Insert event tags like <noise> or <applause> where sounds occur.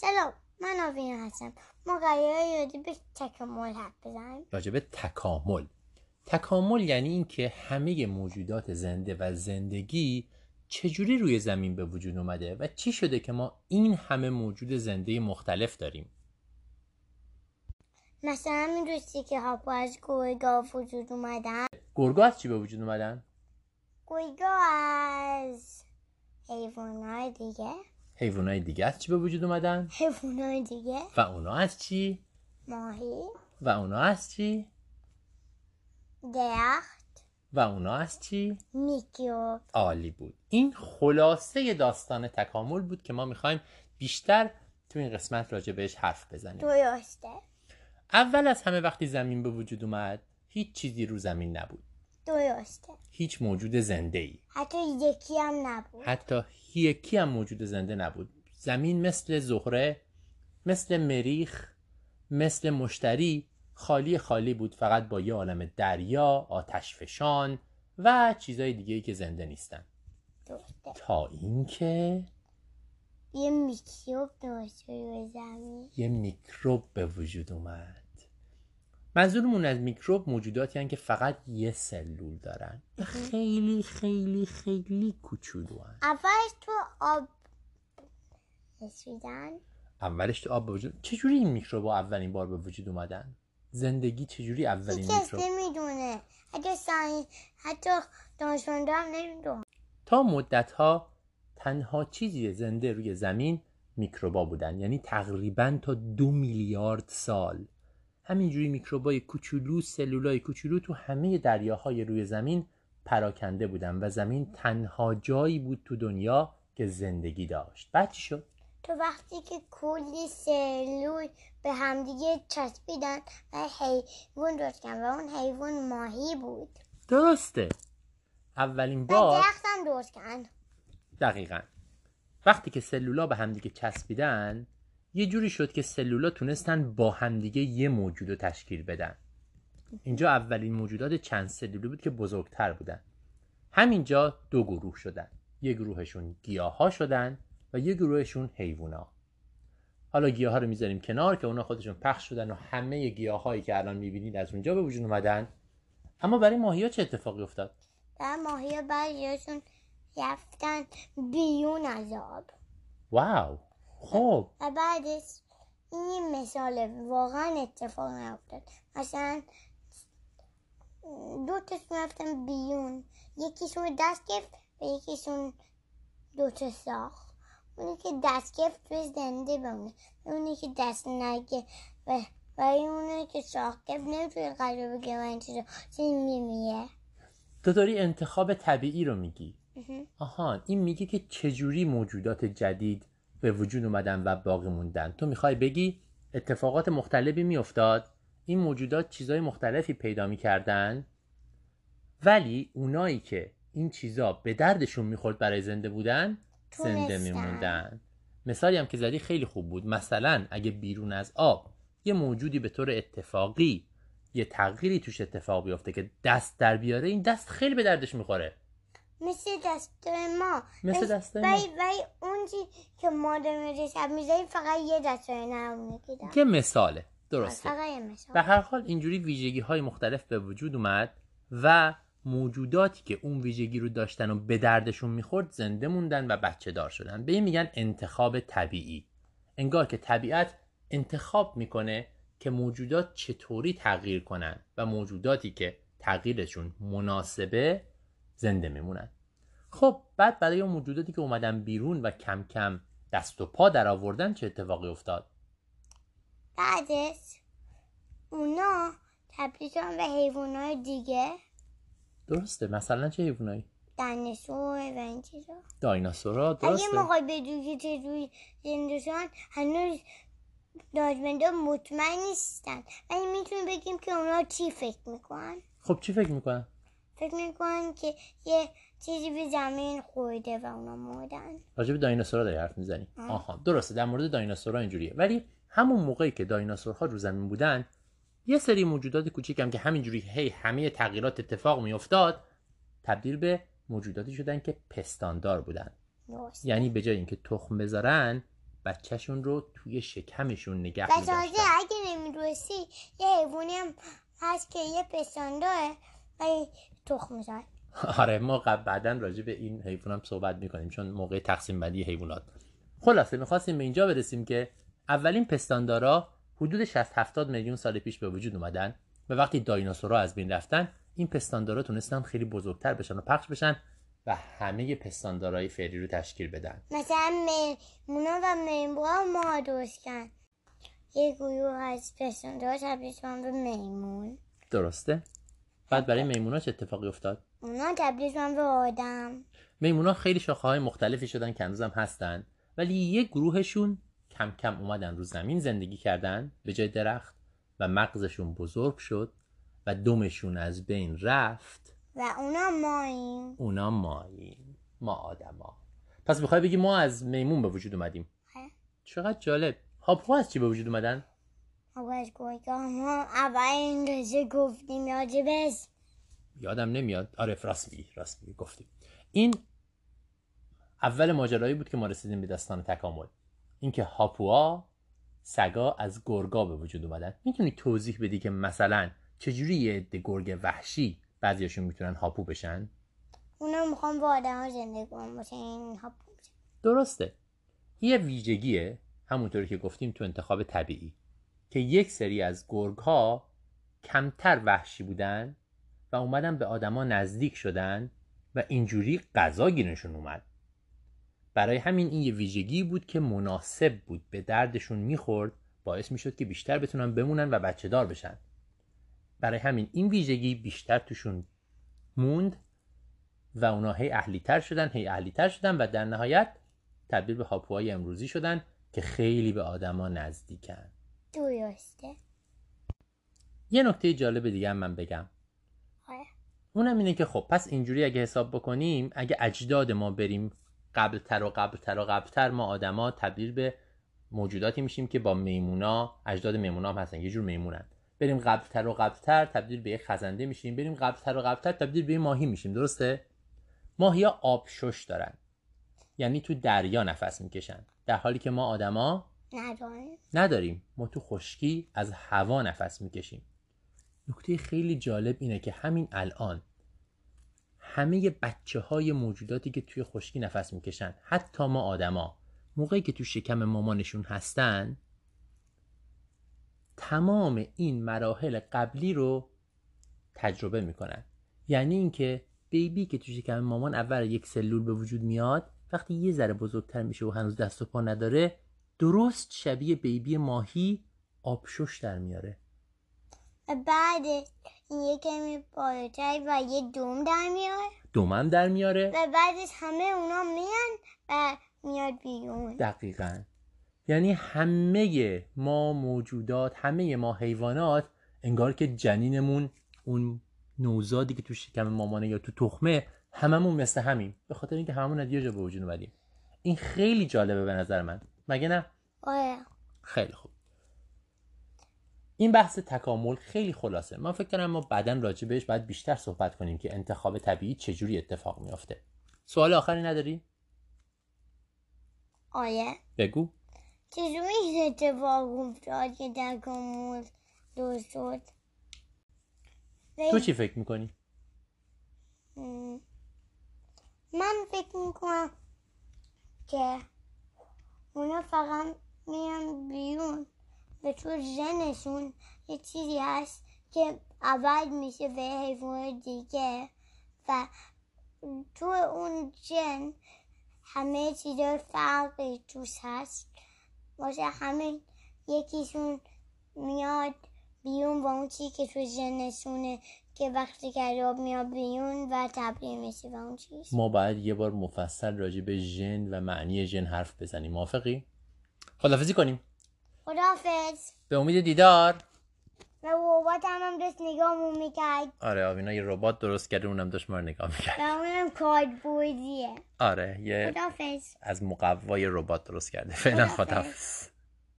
سلام من آوین هستم. ما قراره راجع به تکامل حرف بزنیم. راجع به تکامل. تکامل یعنی اینکه همه موجودات زنده و زندگی چجوری روی زمین به وجود اومده و چی شده که ما این همه موجود زنده مختلف داریم؟ مثلا می‌دونستی که هاپو از گویگا وجود اومدن. گرگا از چی به وجود اومدن؟ گویگا از حیوانات دیگه. حیوانات دیگه از چی به وجود اومدن؟ حیوانات دیگه و اونا از چی؟ ماهی و اونا از چی؟ درخت و اونا از چی؟ میکروب عالی بود این خلاصه داستان تکامل بود که ما می‌خوایم بیشتر تو این قسمت راجع بهش حرف بزنیم درسته اول از همه وقتی زمین به وجود اومد هیچ چیزی رو زمین نبود درسته هیچ موجود زنده ای حتی یکی هم نبود. حتی یکی هم موجود زنده نبود. زمین مثل زهره مثل مریخ مثل مشتری خالی خالی بود. فقط با یه عالم دریا آتش فشان و چیزای دیگه ای که زنده نیستن. درسته تا اینکه یه میکروب درست روی زمین یه میکروب به وجود اومد. منظورمون از میکروب موجوداتی هستند که فقط یه سلول دارن. خیلی خیلی خیلی کوچولو هن. اولش تو آب رسیدن اولش تو آب به وجود چجوری این میکروب اولین بار به وجود اومدن؟ زندگی چجوری اولین میکروب؟ نمی‌دونه. حتی ساین حتی دانشمندا هم نمی‌دونه تا مدت ها تنها چیزی زنده روی زمین میکروبا بودن. یعنی تقریبا تا دو میلیارد سال. همینجوری میکروبای کوچولو سلولای کوچولو تو همه دریاهای روی زمین پراکنده بودن و زمین تنها جایی بود تو دنیا که زندگی داشت. بعد چی شد؟ تو وقتی که کلی سلول به همدیگه چسبیدن و حیوان درست کردن و اون حیوان ماهی بود. درسته. اولین بار درخت هم درست کردن دقیقا. وقتی که سلولا به همدیگه چسبیدن یه جوری شد که سلولا تونستن با همدیگه یه موجود رو تشکیل بدن. اینجا اولین موجودات چند سلولی بود که بزرگتر بودن. همینجا دو گروه شدن. یه گروهشون گیاه ها شدن و یه گروهشون حیوونا. حالا گیاه ها رو می‌ذاریم کنار که اونا خودشون پخش شدن و همه گیاه هایی که الان می‌بینید از اونجا به وجود اومدن. اما برای ماهی ها چه اتفاقی افتاد؟ ماهی ها بعضیاشون رفتن بیرون از آب. واو! خب. و بعدش این مثال واقعا اتفاق نیفتاد. مثلا دو تاشون رفتن بیرون. یکیشون دست گرفت و یکیشون دو تا ساخت. اونی که دست گرفت توی زنده بمونه. اونی که دست نگه و و اونی که ساخت گرفت نمی‌تونه قرار بگه من چیزا میمیه تو داری انتخاب طبیعی رو میگی. آها این میگه که چجوری موجودات جدید به وجود اومدن و باقی موندن. تو می‌خوای بگی اتفاقات مختلفی میافتاد؟ این موجودات چیزای مختلفی پیدا می‌کردن؟ ولی اونایی که این چیزا به دردشون می‌خورد برای زنده بودن زنده. میموندن. مثالی هم که زدی خیلی خوب بود. مثلا اگه بیرون از آب یه موجودی به طور اتفاقی یه تغییری توش اتفاق بیفته که دست در بیاره این دست خیلی به دردش می‌خوره. مثل دست ما. مثل دست ما. ولی اون چی که ما داریم شب می‌زنیم فقط یه دست نه اون یکی دست. که مثاله. درسته. فقط یه مثال. به هر حال اینجوری ویژگی های مختلف به وجود اومد و موجوداتی که اون ویژگی رو داشتن و به دردشون می‌خورد زنده موندن و بچه دار شدن. به این میگن انتخاب طبیعی. انگار که طبیعت انتخاب می‌کنه که موجودات چطوری تغییر کنن و موجوداتی که تغییرشون مناسبه زنده میمونن. خب بعد برای اون موجوداتی که اومدن بیرون و کم کم دست و پا در آوردن چه اتفاقی افتاد؟ بعدش اونا تبدیل به حیوانات دیگه. درسته مثلا چه حیوانایی؟ دنسور و این چیزا. دایناسورا اگه درسته می‌خوای بدونی که چجوری زنده شدن هنوز دانشمندا مطمئن نیستن. ولی می‌تونیم بگیم که اونا چی فکر می‌کنن. خب چی فکر می‌کنن؟ فکر می‌کنن که یه چیزی به زمین خورده و اونا مردن. راجع به دایناسورا داری حرف می‌زنی؟ آه. آها درسته در مورد دایناسورا اینجوریه. ولی همون موقعی که دایناسورها رو زمین بودن یه سری موجودات کوچیکم که همینجوری هی همه تغییرات اتفاق میافتاد تبدیل به موجوداتی شدن که پستاندار بودن. درست یعنی به جای اینکه تخم بذارن بچهشون رو توی شکمشون نگه می‌داشتن. اگه نمی‌دونستی یه حیوانی هم هست که یه پستان داره و یه تخم می‌زد <laughs> آره ما قبل بعدا راجع به این حیوان هم صحبت می‌کنیم چون موقع تقسیم بندی حیوانات. خلاصه می‌خواستیم به اینجا برسیم که اولین پستاندارا حدود 60 70 میلیون سال پیش به وجود اومدن و وقتی دایناسورها از بین رفتن این پستاندارا تونستن خیلی بزرگتر بشن و پخش بشن و همه پستاندارای فعلی رو تشکیل بدن. مثلا میمونا و میموها ما درست کن یه گروه از پستان داره تبدیل به میمون درسته؟ بعد برای میمونا چه اتفاقی افتاد؟ اونا تبدیل شدن به آدم. میمونا خیلی شاخه های مختلفی شدن که هنوزم هستن ولی یک گروهشون کم کم اومدن رو زمین زندگی کردن به جای درخت و مغزشون بزرگ شد و دمشون از بین رفت. و اونا ماییم. اونا ماییم. ما آدما. پس می‌خوای بگی ما از میمون به وجود اومدیم. چقدر جالب. هاپوها از چی به وجود اومدن؟ گویگاه ما اول این گفتیم راجبش یادم نمیاد. آره راست میگی راست میگی گفتیم. این اول ماجرایی بود که ما رسیدیم به داستان تکامل. اینکه هاپوها سگا از گرگا به وجود اومدن. می‌تونی توضیح بدی که مثلا چجوری یه عده گرگ وحشی بعضیاشون می‌تونن هاپو بشن؟ اونا می‌خوان با آدم ها زندگی واسه این ها درسته. یه ویژگیه همونطوری که گفتیم تو انتخاب طبیعی. که یک سری از گرگ ها کمتر وحشی بودن و اومدن به آدما نزدیک شدن و اینجوری غذا گیرشون اومد. برای همین این یه ویژگی بود که مناسب بود به دردشون می‌خورد باعث می‌شد که بیشتر بتونن بمونن و بچه دار بشن. برای همین این ویژگی بیشتر توشون موند و اونا هی اهلیتر شدن هی اهلیتر شدن و در نهایت تبدیل به هاپوهای امروزی شدن که خیلی به آدما نزدیکن. درسته. یه نکته جالب دیگه هم من بگم. آره. اونم اینه که خب پس اینجوری اگه حساب بکنیم اگه اجداد ما بریم قبلتر و قبلتر و قبلتر ما آدما تبدیل به موجوداتی میشیم که با میمونا اجداد میمونا هم هستن یه جور میمونن. بریم قبلتر و قبلتر تبدیل به یه خزنده میشیم بریم قبلتر و قبلتر تبدیل به یه ماهی میشیم درسته؟ ماهیا آبشش دارن. یعنی تو دریا نفس می‌کشن. در حالی که ما آدما نداریم. نداریم. ما تو خشکی از هوا نفس می‌کشیم. نکته خیلی جالب اینه که همین الان همه بچه های موجوداتی که توی خشکی نفس می‌کشن حتی ما آدما موقعی که تو شکم مامانشون هستن تمام این مراحل قبلی رو تجربه می‌کنن. یعنی اینکه بیبی که تو شکم مامان اول یک سلول به وجود میاد وقتی یه ذره بزرگتر میشه و هنوز دست و پا نداره درست شبیه بیبی ماهی آبشش در میاره. بعد این یه کمی بالاتر و یه دوم در میاد دومم در میاره. و بعدش همه اونا میان و میاد بیرون. دقیقا. یعنی همه ما موجودات همه ما حیوانات انگار که جنینمون اون نوزادی که تو شکم مامانه یا تو تخمه هممون مثل همیم. به خاطر اینکه هممون از یه جا به وجود اومدیم. این خیلی جالبه به نظر من. مگه نه؟ آره. خیلی خوب. این بحث تکامل خیلی خلاصه. من فکر کنم ما بعدا راجع بهش باید بیشتر صحبت کنیم که انتخاب طبیعی چجوری اتفاق میافته. سوال آخری نداری؟ آره. بگو. چجوری این اتفاق افتاد که تکامل درست شد؟ تو چی فکر می‌کنی؟ من فکر می‌کنم که اونا فقط میان بیرون. و تو ژنشون یه چیزی هست که عوض میشه به حیوان دیگه. و تو اون جن همه چیزا فرقی توش هست. واسه همین یکیشون میاد بیرون با اون چیزی که تو ژنشونه. که وقتی که آب میاد بیرون و تبدیل میشه به اون چیز. ما باید یه بار مفصل راجع به ژن و معنی ژن حرف بزنیم. موافقی؟ خدافزی کنیم. خداحافظ. به امید دیدار. و ربات هم, هم داشت نگاهمون می‌کرد. آره آوینا یه ربات درست کرده اونم داشت ما رو نگاه می‌کرد. و اونم کاربردیه آره یه خداحافظ. از مقوای ربات درست کرده. فعلا. خدافز